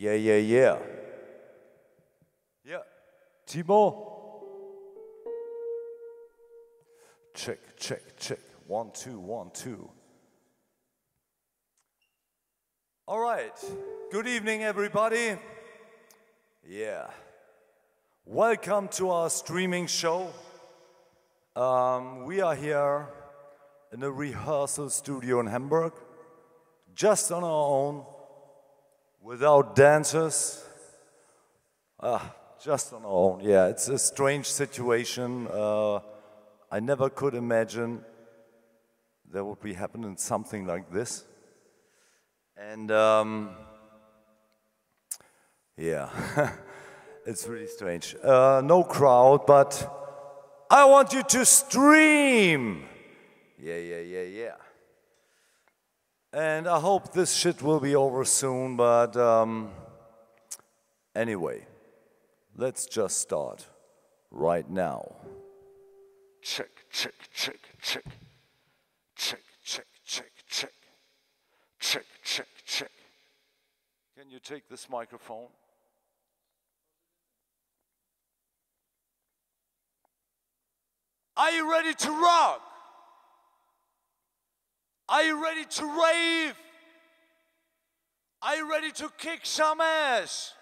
Yeah, yeah, yeah. Yeah. Timo? Check, check, check. One, two, one, two. All right. Good evening, everybody. Yeah. Welcome to our streaming show. Um, we are here in a rehearsal studio in Hamburg, just on our own, without dancers. Ah, just on our own. Yeah, it's a strange situation. Uh, I never could imagine there would be happening something like this. And um, yeah, it's really strange. Uh, no crowd, but I want you to stream. Yeah, yeah, yeah, yeah. And I hope this shit will be over soon, but um, anyway, let's just start right now. Check, check, check, check. Check, check, check, check. Check, check, check. Can you take this microphone? Are you ready to rock? Are you ready to rave? Are you ready to kick some ass?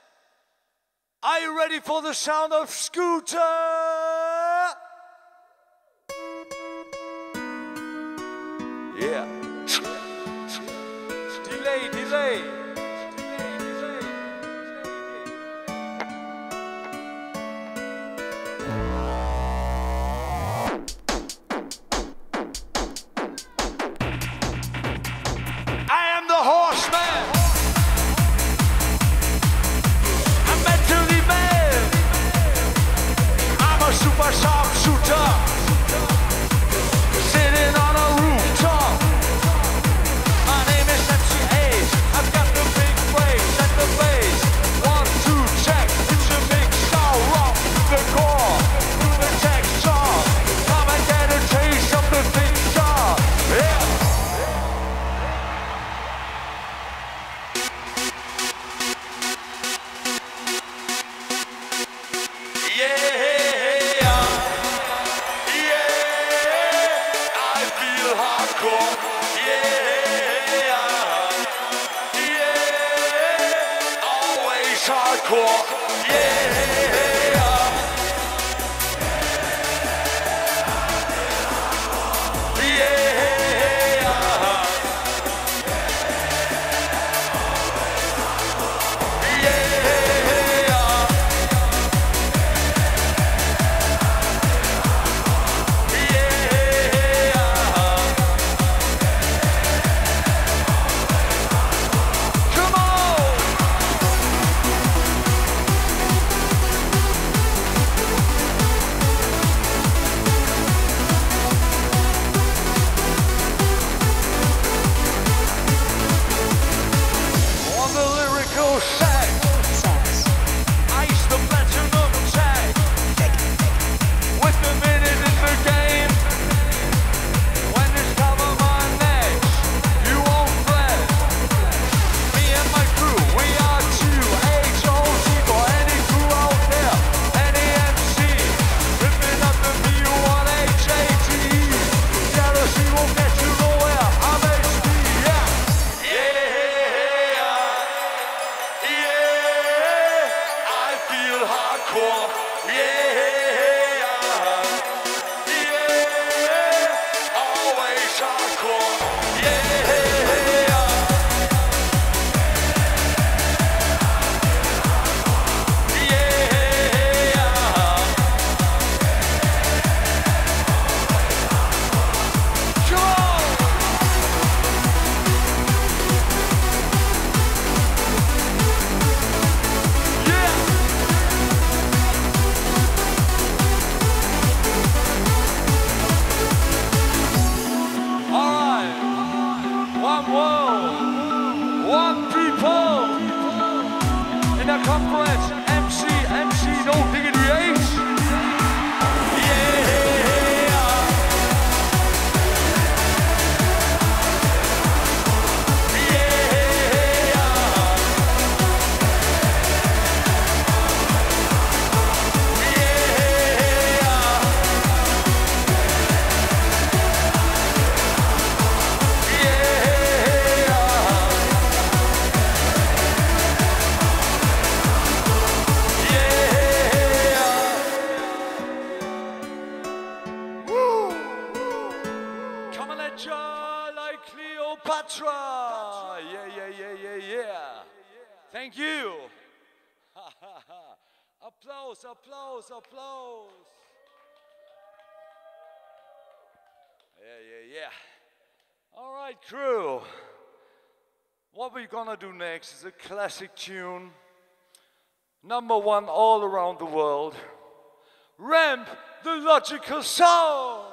Are you ready for the sound of Scooter? Patra. Yeah, yeah, yeah, yeah, yeah. Thank you. applause, applause, applause. Yeah, yeah, yeah. All right, crew. What we're gonna do next is a classic tune, number one all around the world. Ramp the Logical Song.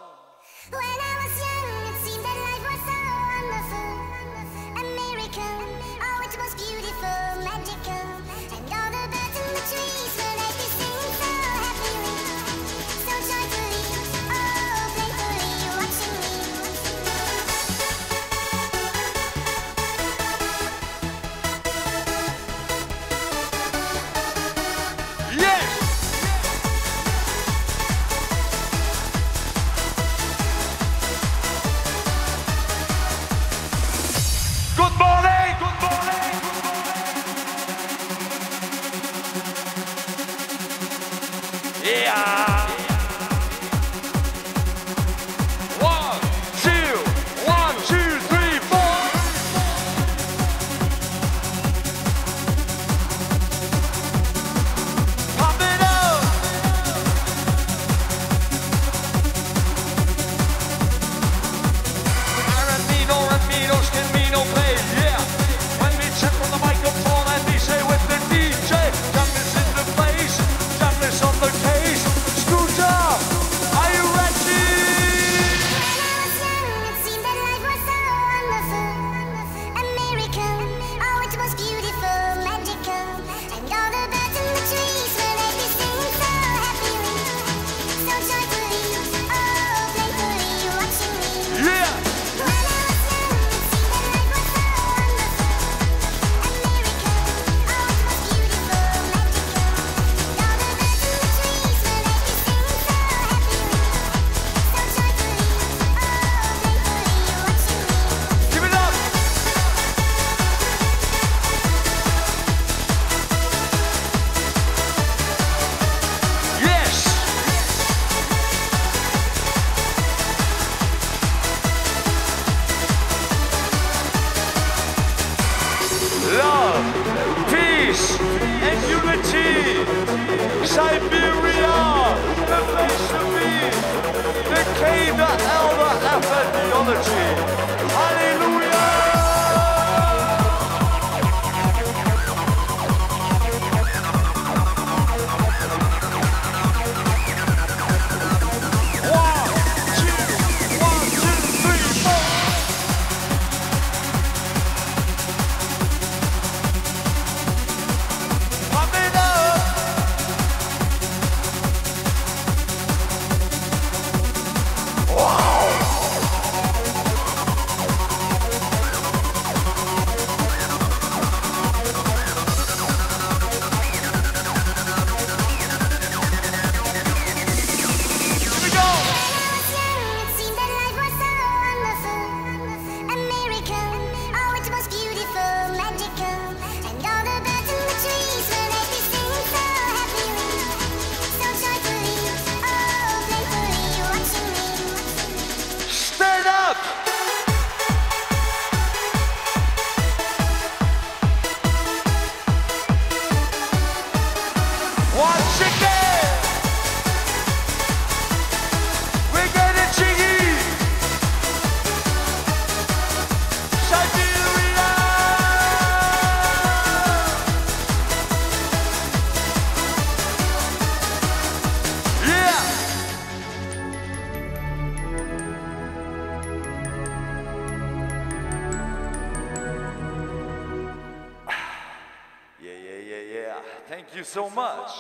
you so much.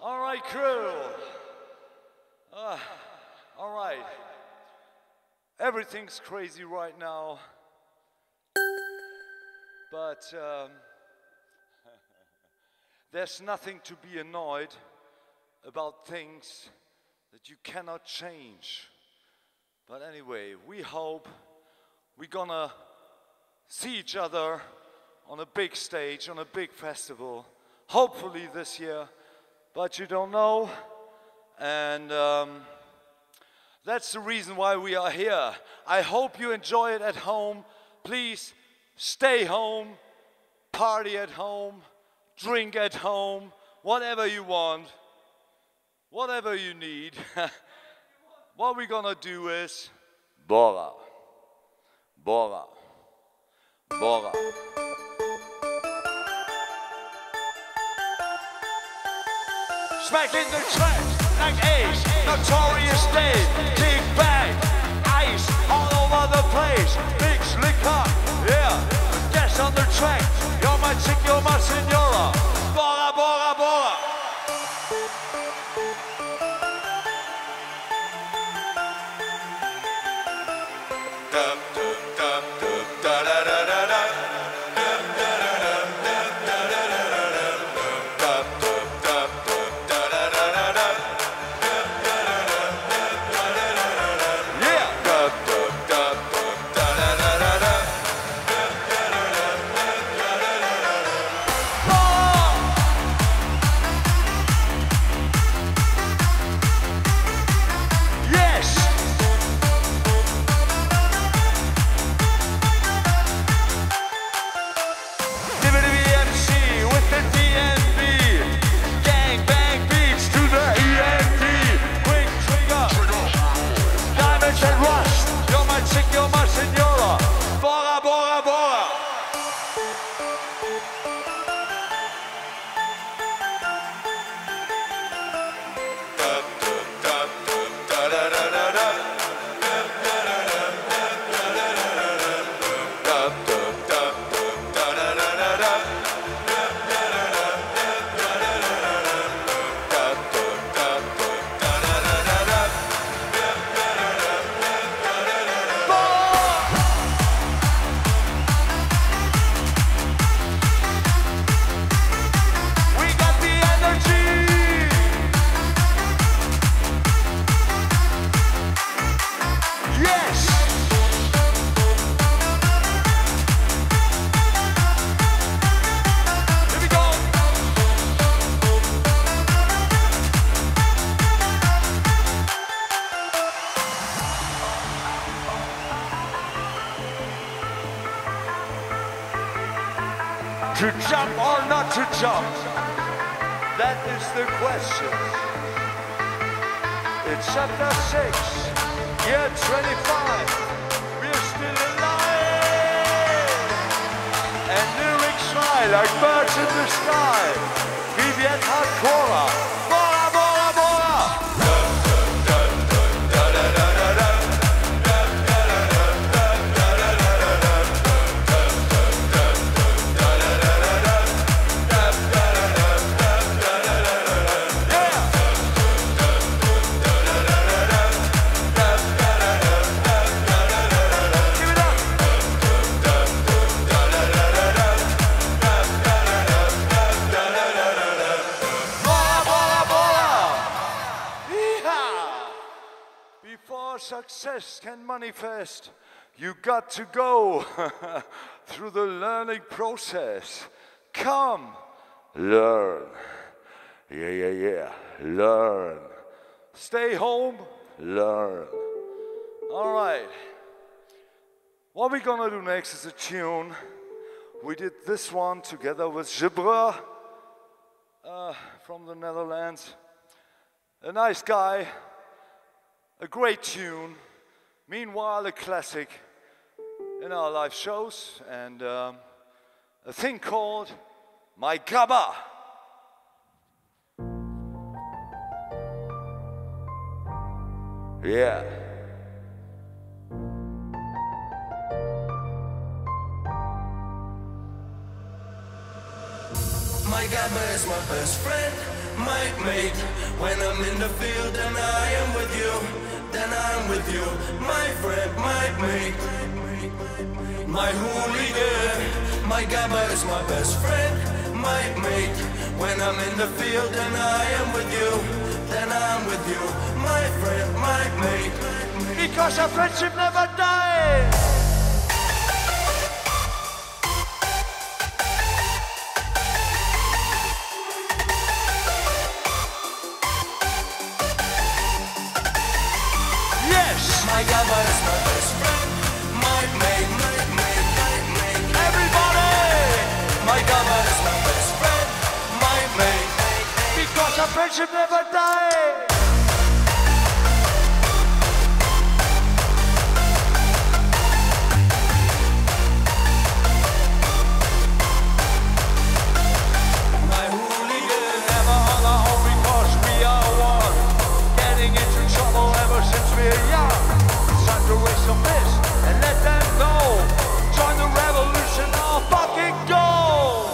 All right, crew. Uh, all right. Everything's crazy right now. But um, there's nothing to be annoyed about things that you cannot change. But anyway, we hope we're gonna see each other on a big stage, on a big festival hopefully this year, but you don't know. And um, that's the reason why we are here. I hope you enjoy it at home. Please stay home, party at home, drink at home, whatever you want, whatever you need. what we're gonna do is Bora, Bora, Bora. Smack in the track. Like Ace, Notorious Dave, kick back, ice all over the place, big slick car, yeah, gas on the track, you're my chick, you're my senora, Bora, Bora, Bora. Before success can manifest, you got to go through the learning process. Come, learn. Yeah, yeah, yeah. Learn. Stay home, learn. All right. What we're gonna do next is a tune. We did this one together with Gibra uh, from the Netherlands. A nice guy, a great tune. Meanwhile, a classic in our live shows, and um, a thing called My Gabber. Yeah. My gabba is my best friend, my mate. When I'm in the field, then I am with you. Then I'm with you, my friend, my mate. My hooligan, my gabba is my best friend, my mate. When I'm in the field, then I am with you. Then I'm with you, my friend, my mate. Because our friendship never dies. my best friend. My mate, mate, mate. Everybody, my my best friend. My mate, because our friendship never dies. And let them know. Join the revolution or fucking go.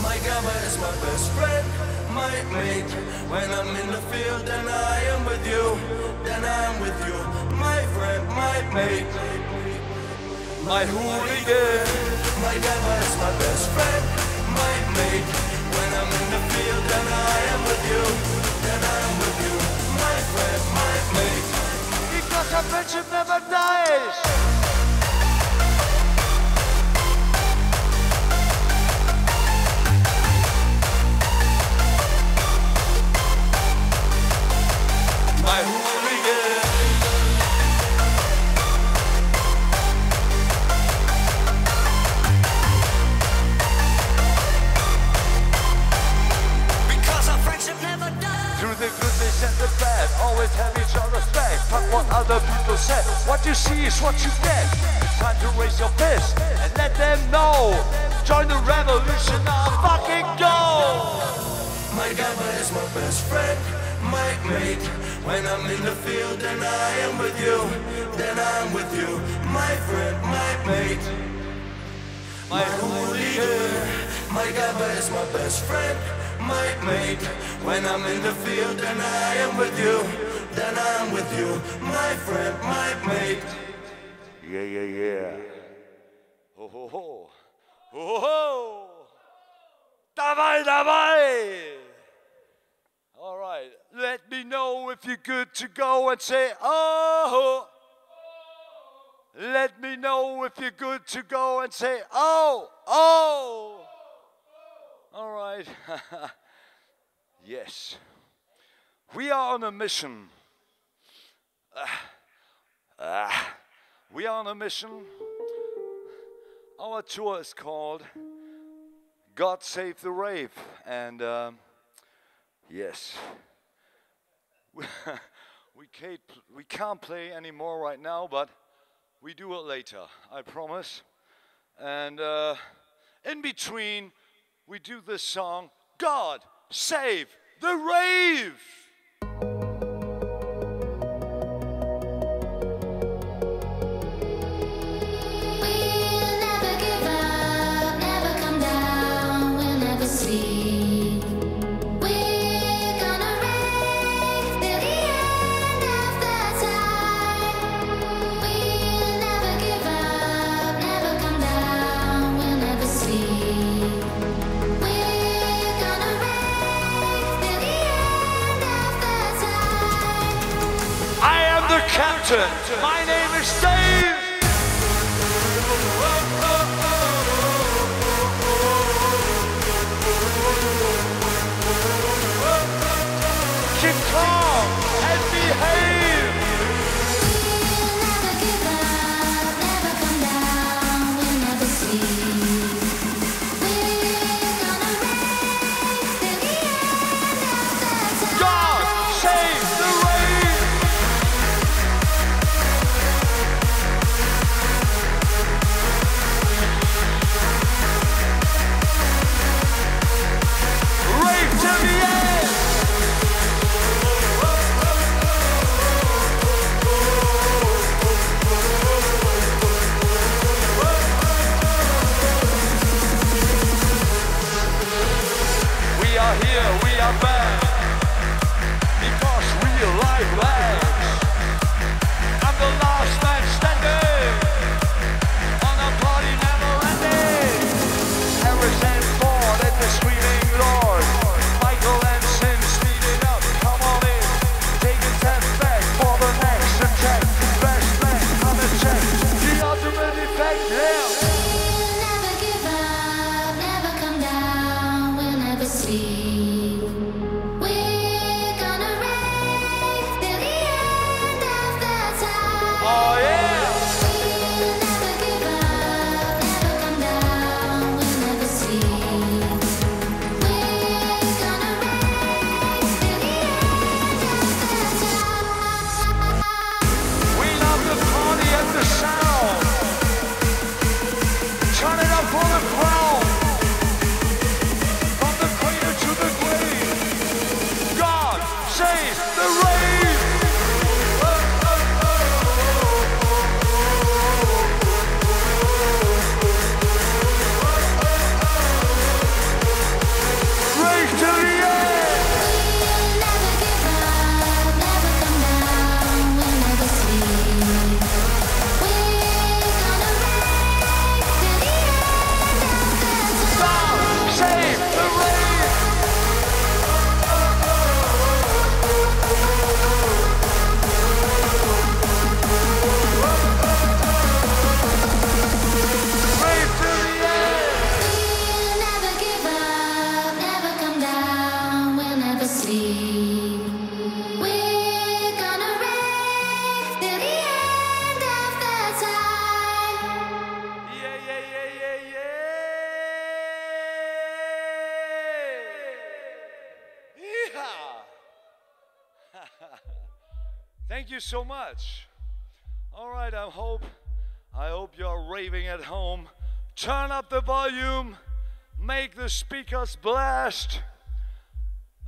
My gabba is my best friend, my mate. When I'm in the field, then I am with you. Then I'm with you, my friend, my mate. My hooligan. My gabba is my best friend, my mate. When I'm in the field, then I am with you. Then I'm with you, my friend. Because our friendship never dies. My hooligan. Because our friendship never dies. Through the goodness and the bad, always have each other's back. Fuck what other people say. What you see is what you get. Time to raise your fist and let them know. Join the revolution or fucking go. My gabba is my best friend, my mate. When I'm in the field, then I am with you. Then I'm with you, my friend, my mate. My hooligan. My gabba is my best friend, my mate. When I'm in the field, then I am with you Then I'm with you, my friend, my mate. Yeah, yeah, yeah. Ho, ho, ho. Ho, ho. Давай, давай. All right. Let me know if you're good to go and say, oh. Let me know if you're good to go and say, oh, oh. All right. yes. We are on a mission. Ah. We are on a mission. Our tour is called God Save the Rave. And um, yes, we, we, can't, we can't play anymore right now, but we do it later, I promise. And uh, in between, we do this song God Save the Rave. The captain. Turn up the volume. Make the speakers blast.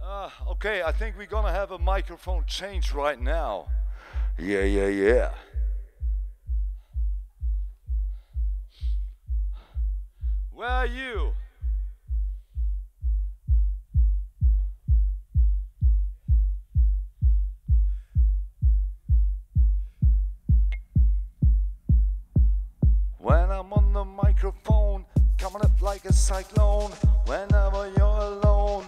Uh, okay, I think we're gonna have a microphone change right now. Yeah, yeah, yeah. Where are you? When I'm on microphone, coming up like a cyclone. Whenever you're alone,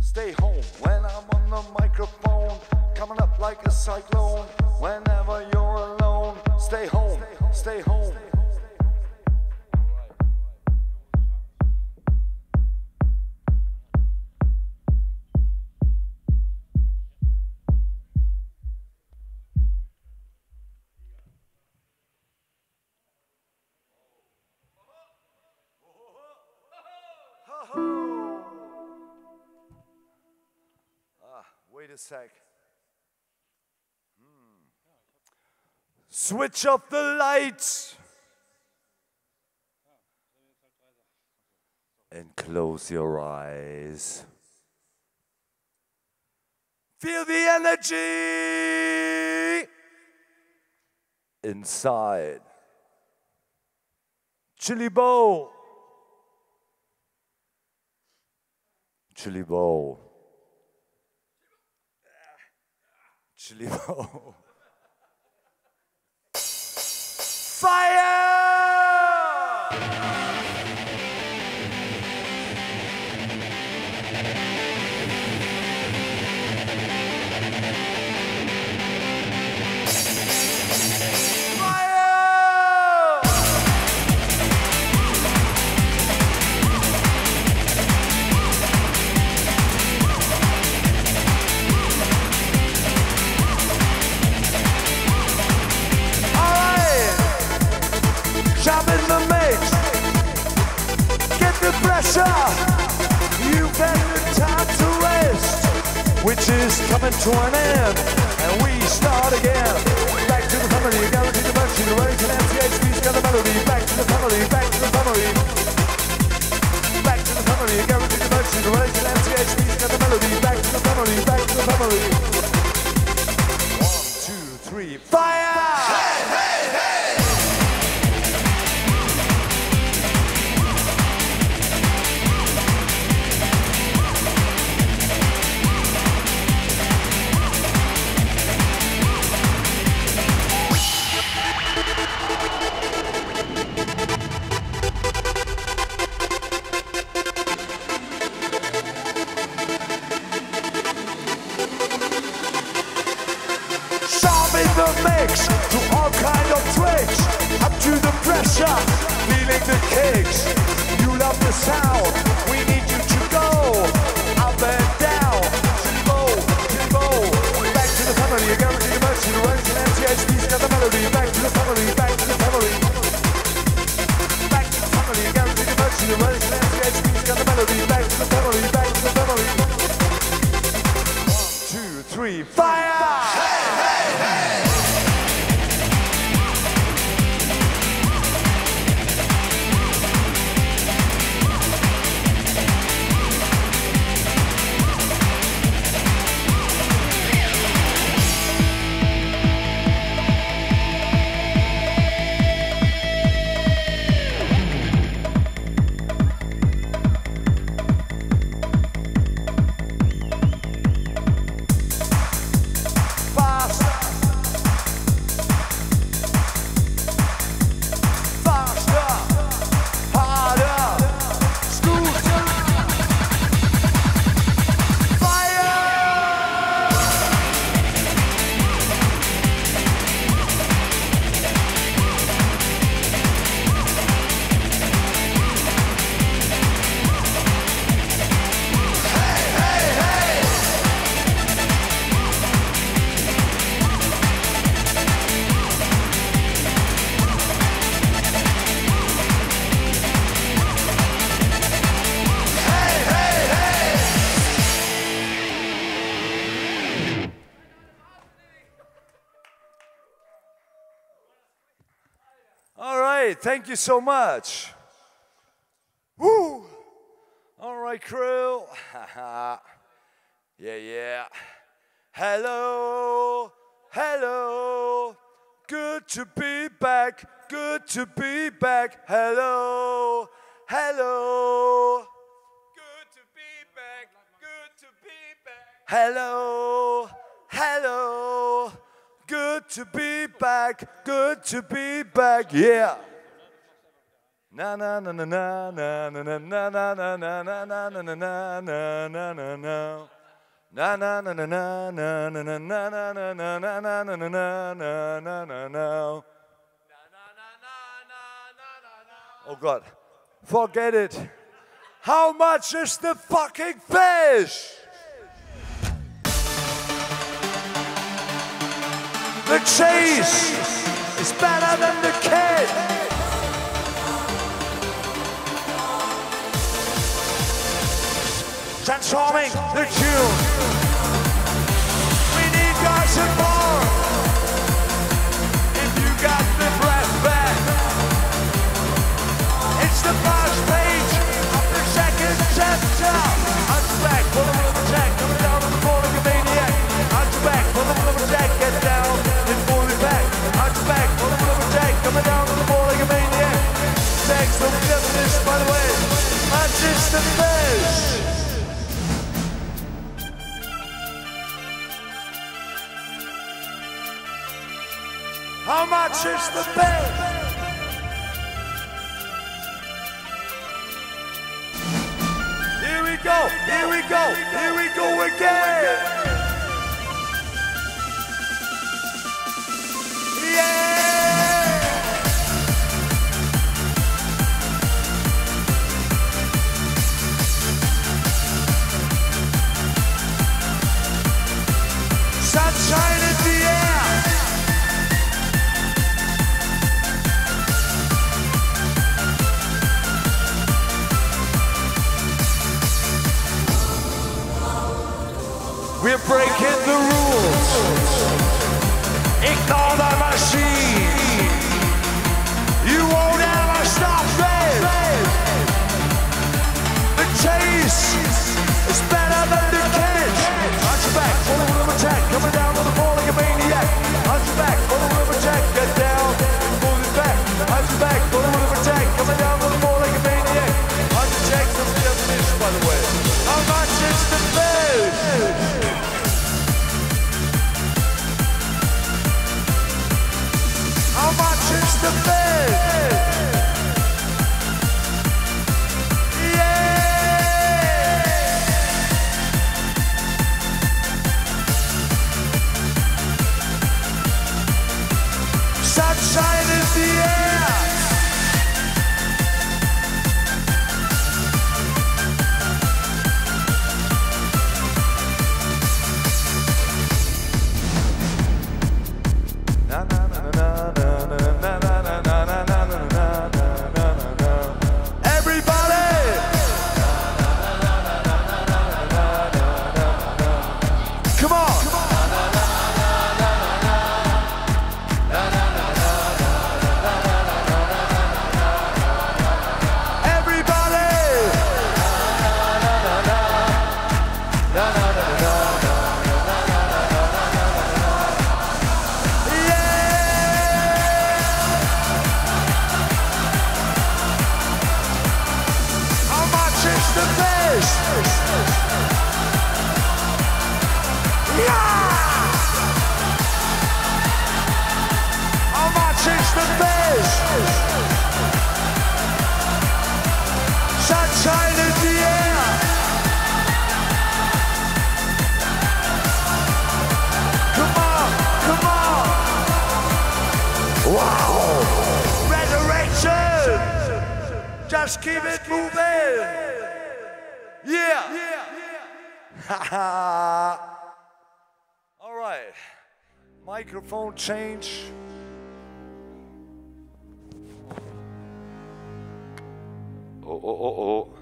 stay home. When I'm on the microphone, coming up like a cyclone. Whenever you're alone, stay home, stay home. Ah, sec. Hmm. Switch off the lights. And close your eyes. Feel the energy inside. Chili bowl. Chili bowl. Bowl. Fire! You've had the time to rest, which is coming to an end, and we start again. Back to the family, guaranteed the mercy, the way to MCHB's got the melody. Back to the family, back to the family. Back to the family, guaranteed the mercy, the way to MCHB's got the melody. Back Thank you so much. Woo! All right, crew. yeah, yeah. Hello, hello. Good to be back. Good to be back. Hello, hello. Good to be back. Good to be back. Hello, hello. Good to be back. Good to be back. Yeah. Na na na na na na na na na na na na na na na na na na na na. Na na na na na na na na na na na na na na na na na na na na. Oh God, forget it. How much is the fucking fish? The chase is better than the kid. Transforming the tune. We need guys and more. If you got the breath back, it's the first page of the second chapter. I'm back for the little attack, coming down on the floor like a maniac. I'm back for the little attack, get down and pull it back. I'm back for the little attack, coming down on the floor like a maniac. Thanks for the this, by the way. I'm just the best. How much is the bill? Here we go, here we go, here we go again. The fish? Yeah! How much is the fish? Sunshine in the air. Come on, come on. Wow. Resurrection. Just keep it moving. All right. Microphone change. Oh, oh, oh, oh.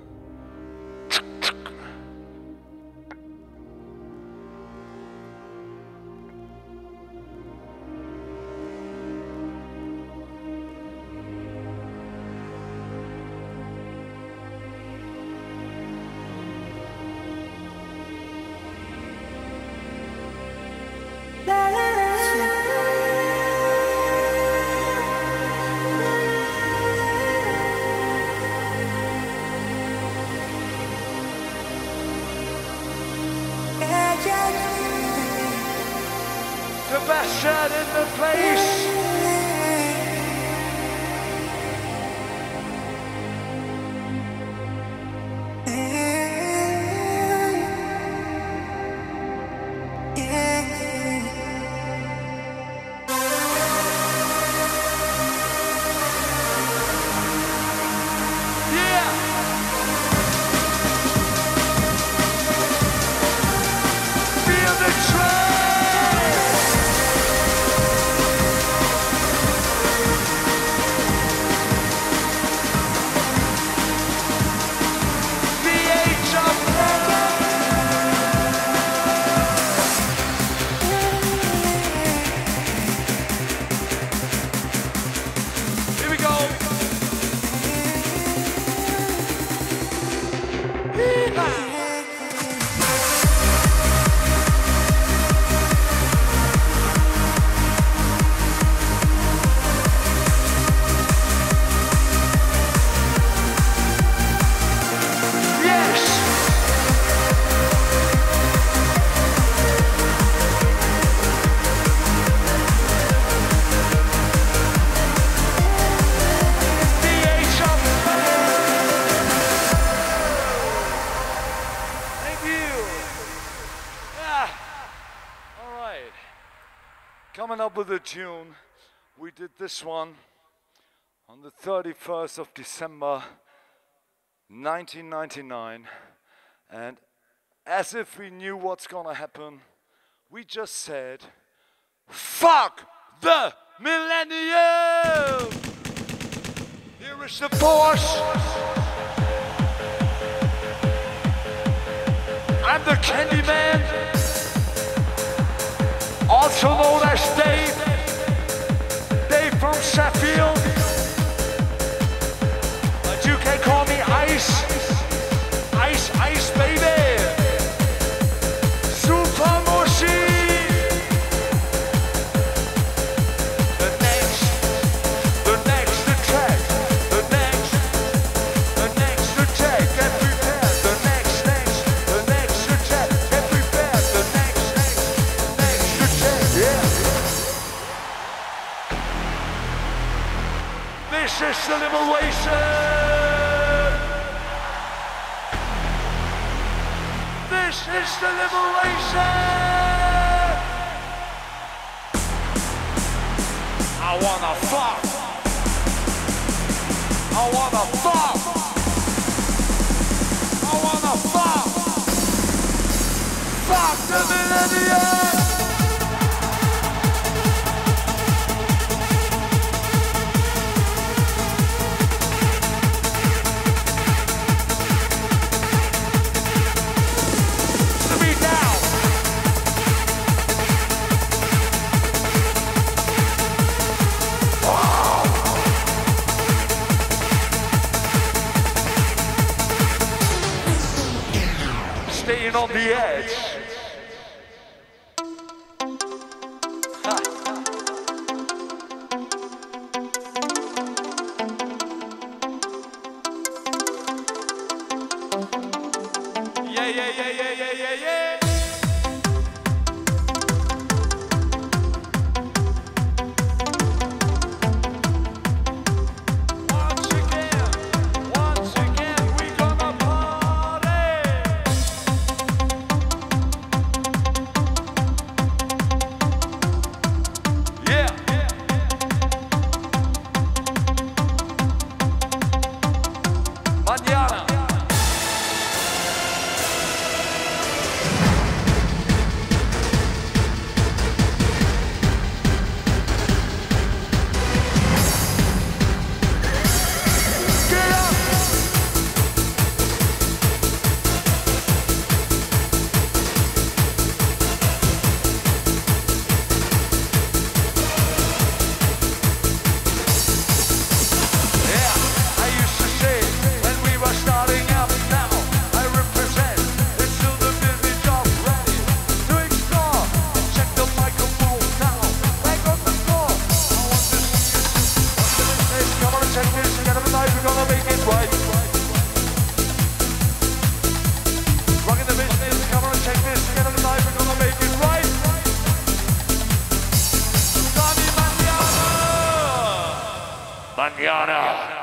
of June, we did this one on the 31st of December 1999. And as if we knew what's gonna happen, we just said, Fuck the millennium! Here is the force. I'm the Candyman also known as Dave. Dave from Sheffield. But you can call me Ice. British liberation! This is the liberation! I wanna fuck! I wanna fuck! manana.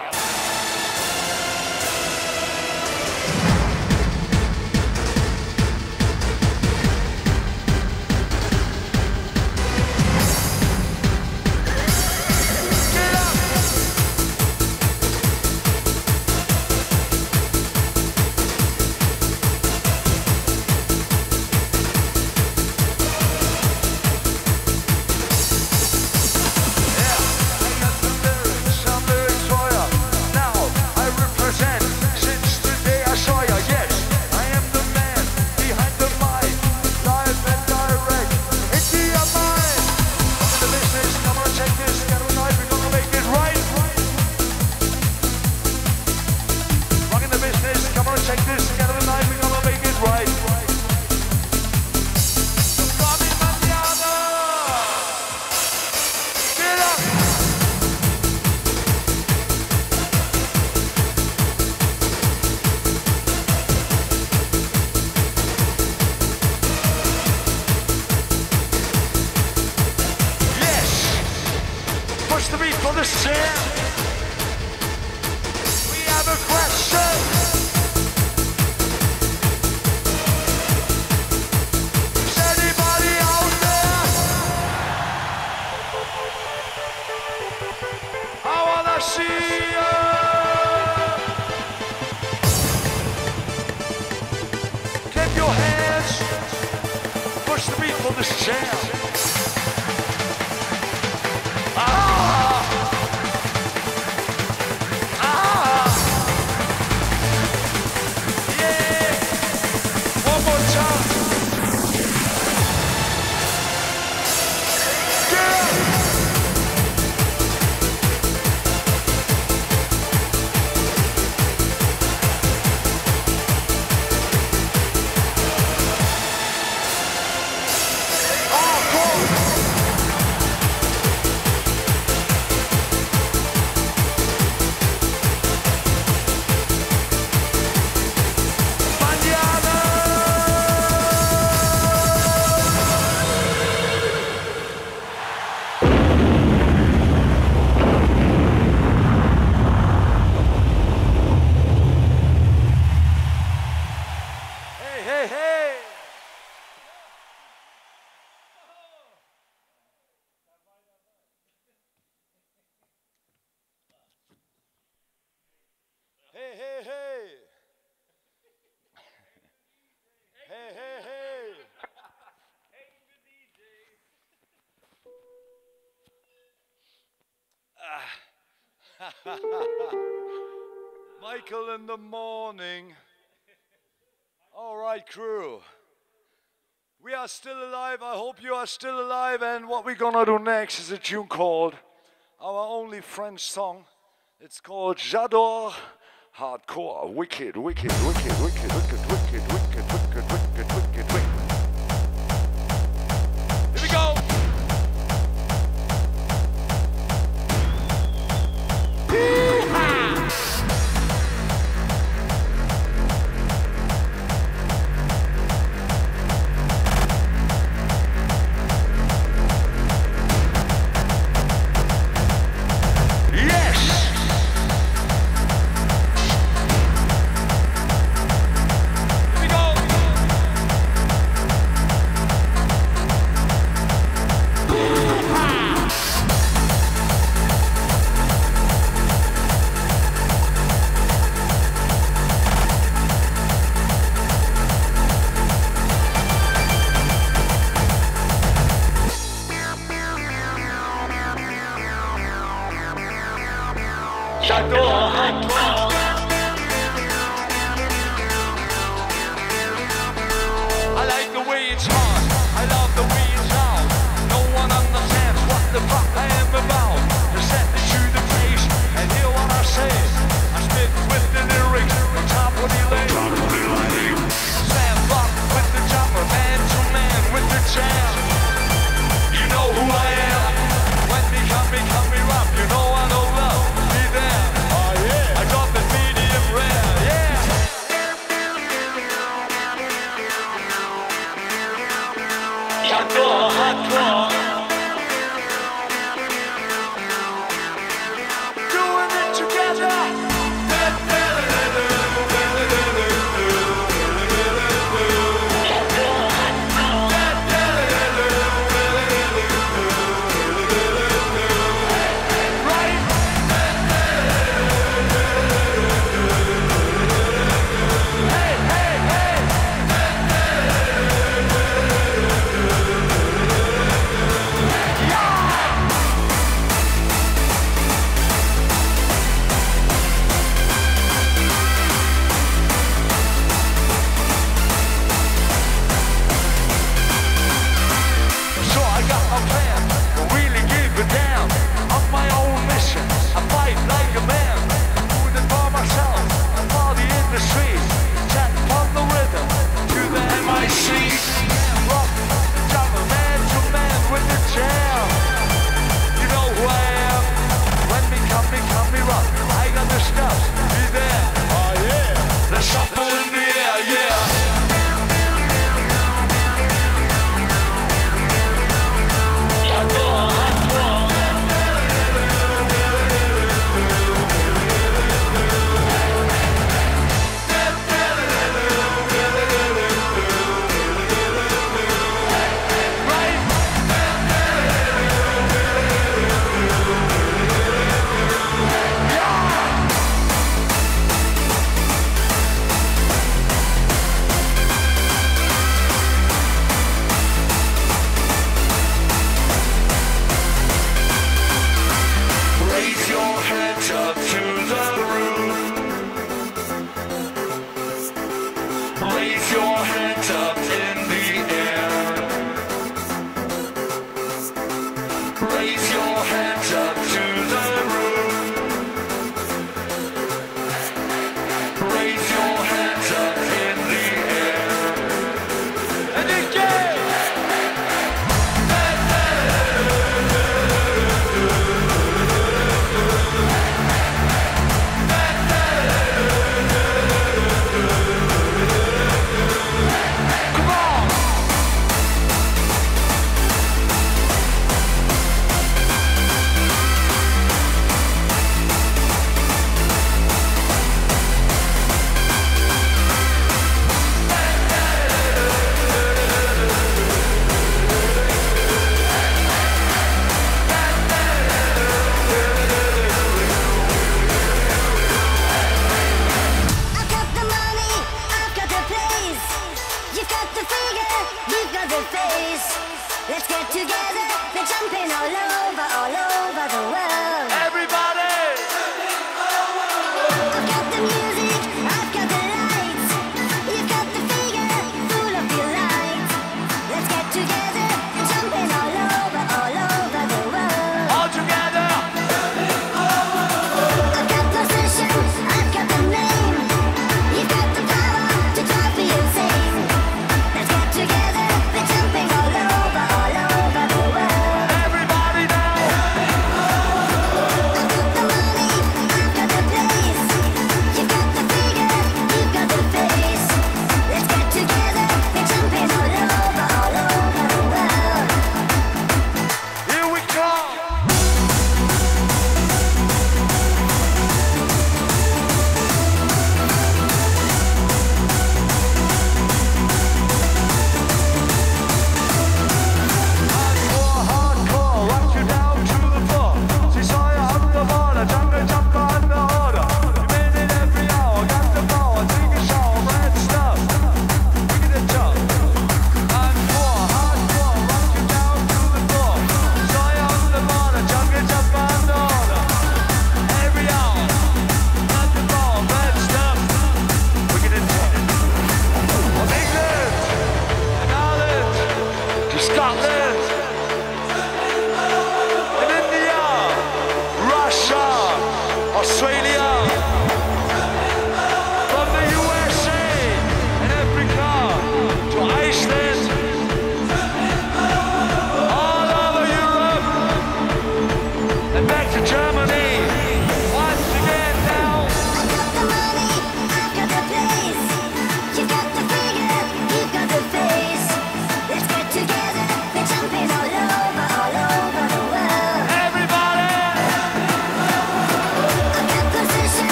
Michael in the morning. All right, crew. We are still alive. I hope you are still alive. And what we're gonna do next is a tune called our only French song. It's called J'adore Hardcore. Wicked, wicked, wicked, wicked, wicked. شد و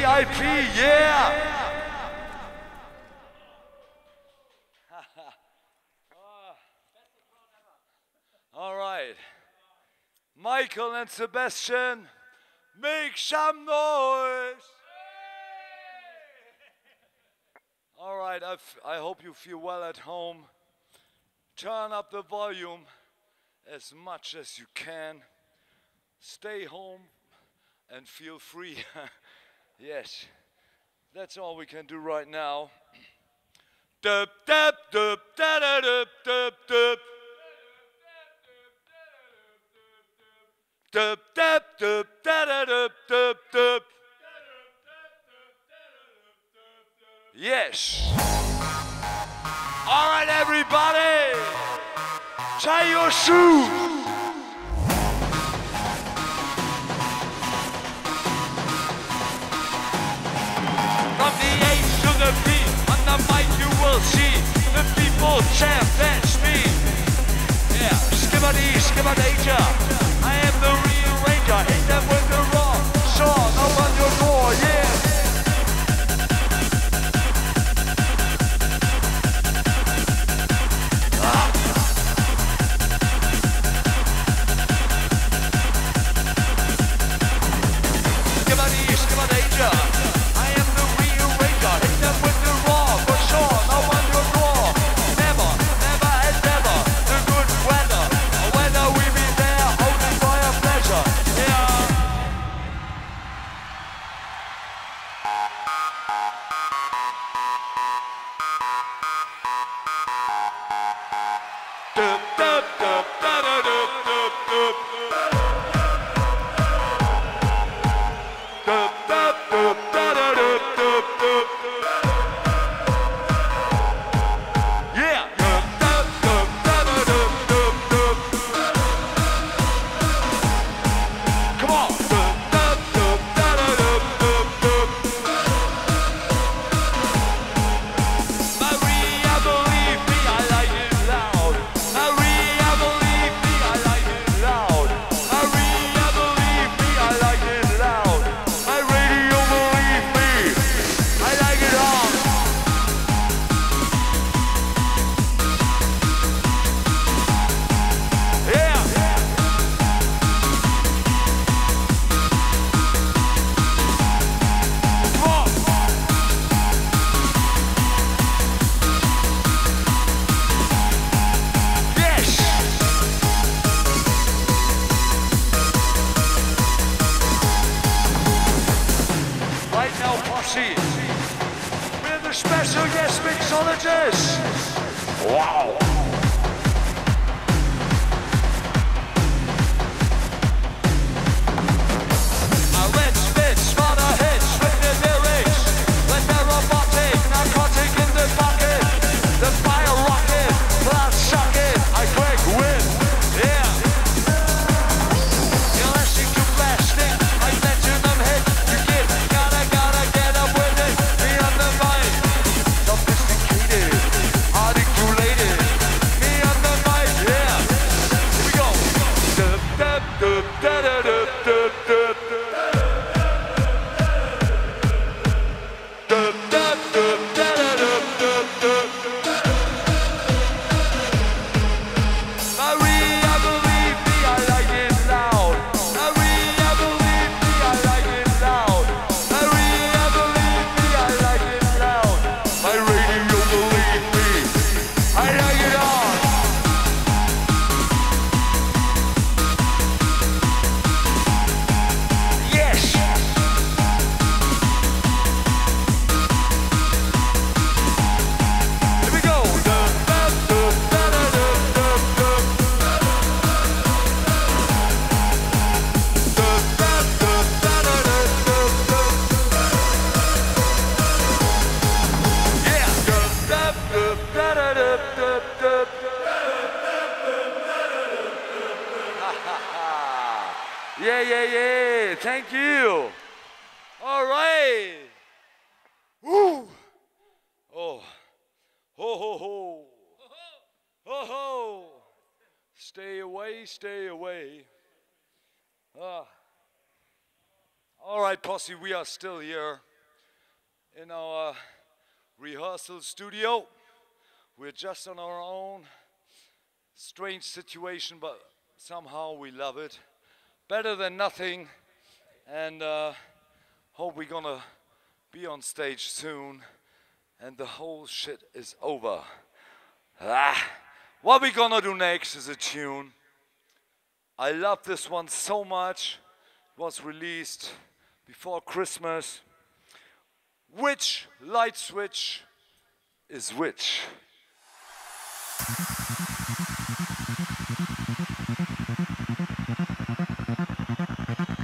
VIP, yeah! All right. Michael and Sebastian, make some noise! All right, I hope you feel well at home. Turn up the volume as much as you can. Stay home and feel free. Yes, that's all we can do right now. Dup, dup, dup, da, da, dup, dup, dup. Dup, dup, dup, da, da, dup, dup, dup. Yes. All right, everybody, tie your shoes. Boot, Chef, Bench, me. Yeah, Skipper D, Skipper Nature. right, posse, we are still here in our uh, rehearsal studio. We're just on our own. Strange situation, but somehow we love it. Better than nothing. And uh, hope we're gonna be on stage soon. And the whole shit is over. Ah, what we're gonna do next is a tune. I love this one so much. It was released before Christmas which light switch is which?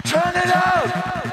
Turn it out!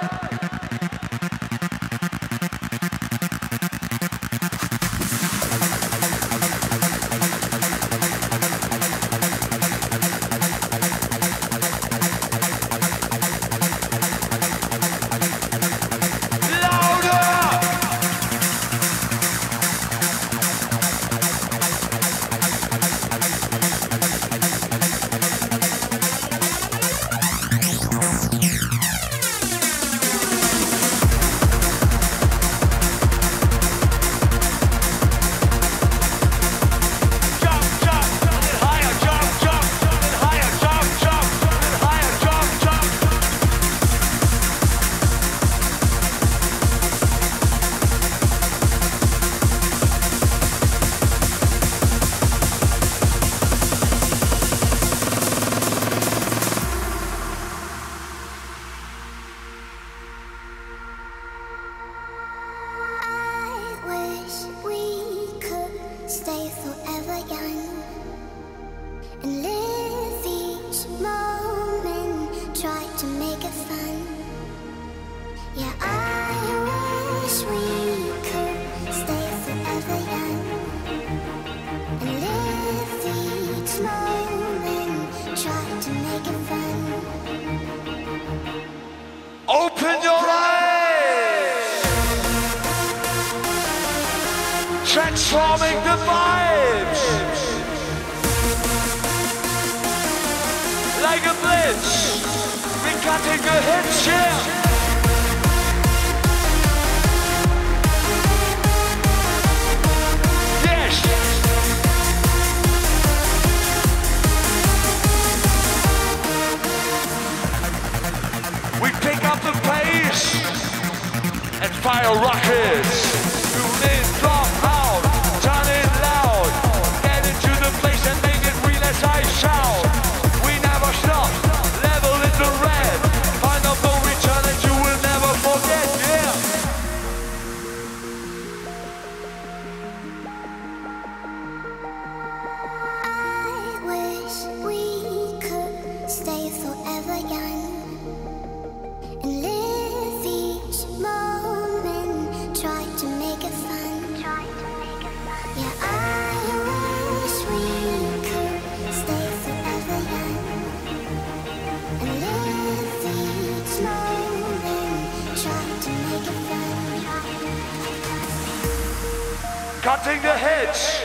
cutting the hedge.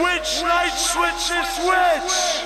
Which knight switch is which?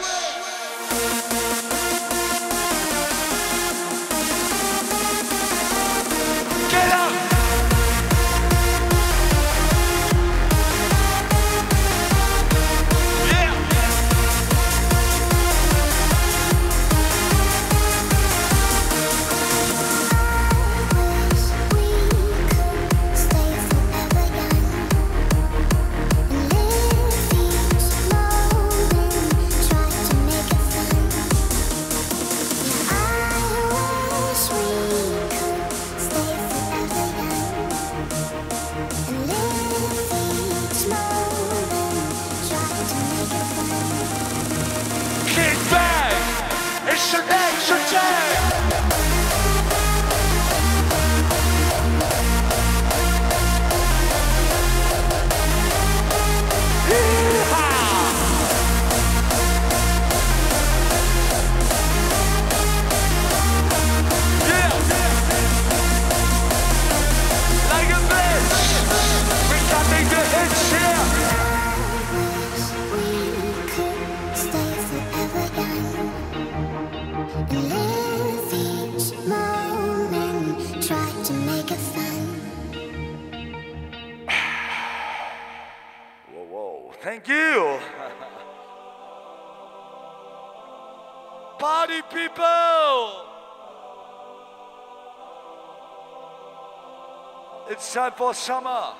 For summer.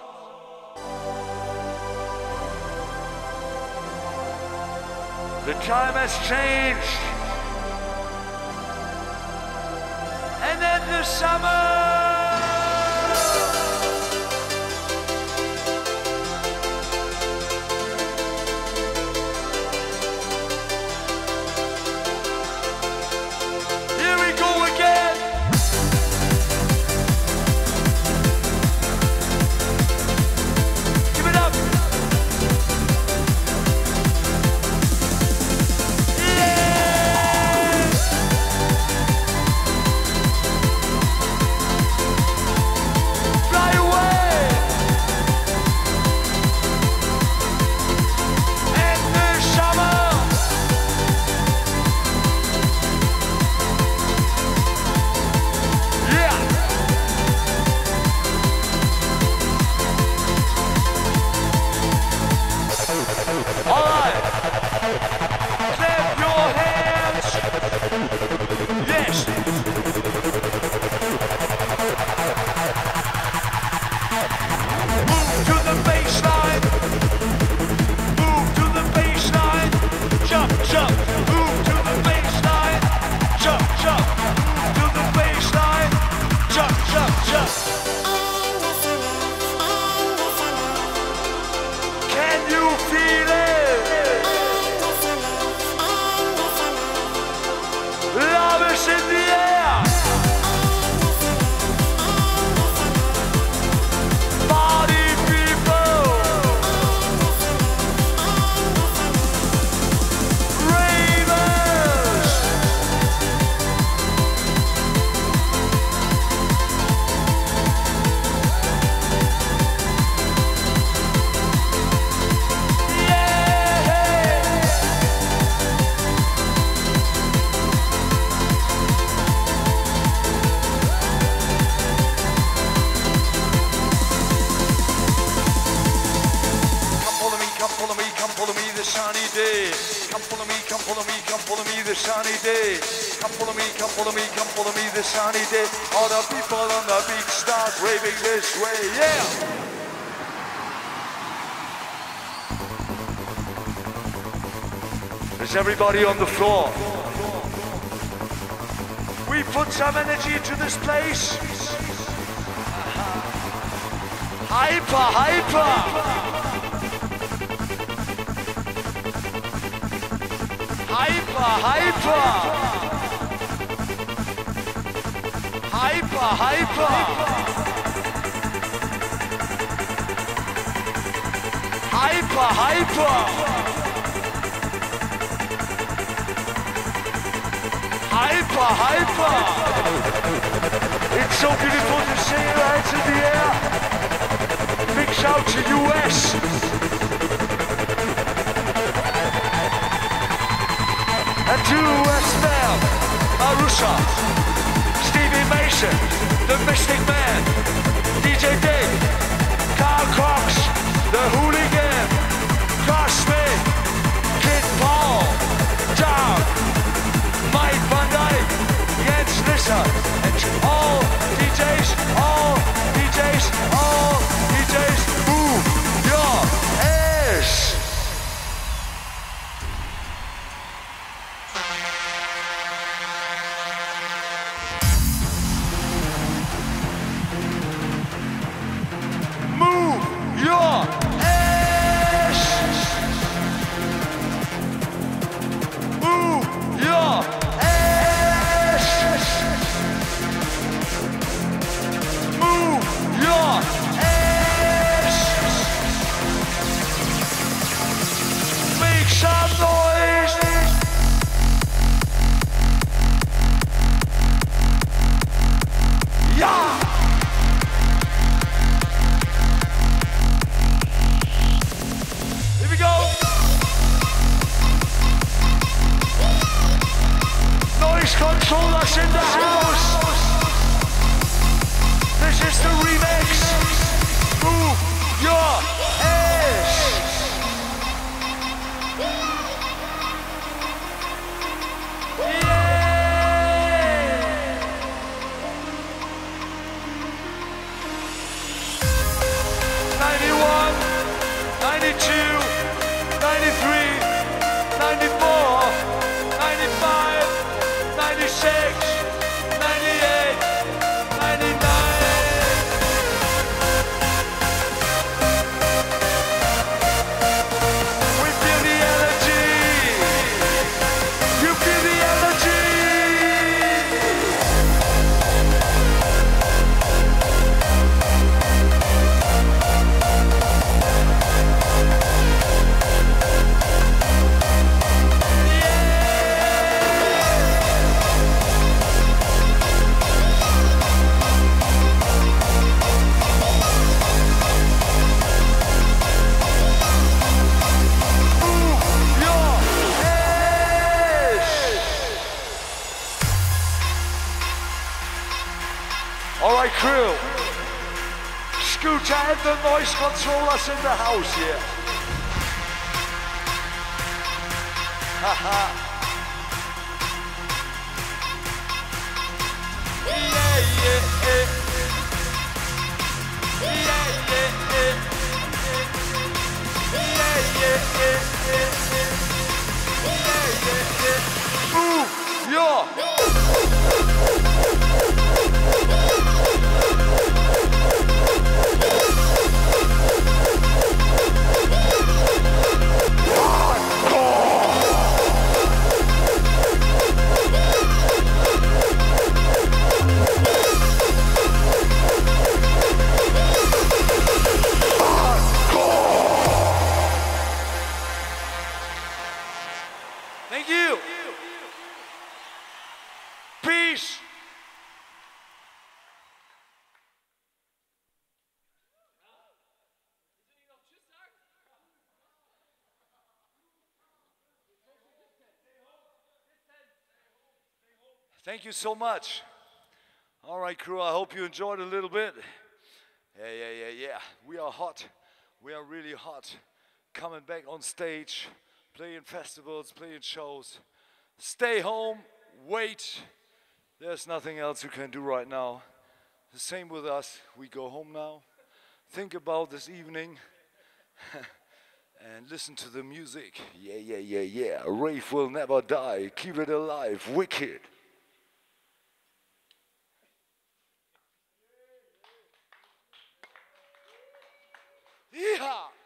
The time has changed. And then the summer! This sunny day. Come follow me, come follow me, come follow me the sunny day. All the people on the beach start raving this way, yeah. Is everybody on the floor? We put some energy into this place. Hyper, hyper. Hyper, hyper. Hyper, hyper. Hyper, hyper. Hyper, hyper. It's so beautiful to see your hands in the air. Big shout to US. And to Westbam, Marusha, Stevie Mason, the Mystic Man, DJ Dick, Carl Cox, the Hooligan, Smith, Kid Paul, Down, Mike Van Dyke, Jens Lissat, and all DJs, all DJs, all Noise controllers in the house. This is the remix. Move your ass. The noise controllers in the house here. Haha. Thank you so much. All right, crew, I hope you enjoyed a little bit. Yeah, yeah, yeah, yeah. We are hot. We are really hot. Coming back on stage, playing festivals, playing shows. Stay home, wait. There's nothing else you can do right now. The same with us. We go home now. Think about this evening and listen to the music. Yeah, yeah, yeah, yeah. Rave will never die. Keep it alive. Wicked. Yeehaw!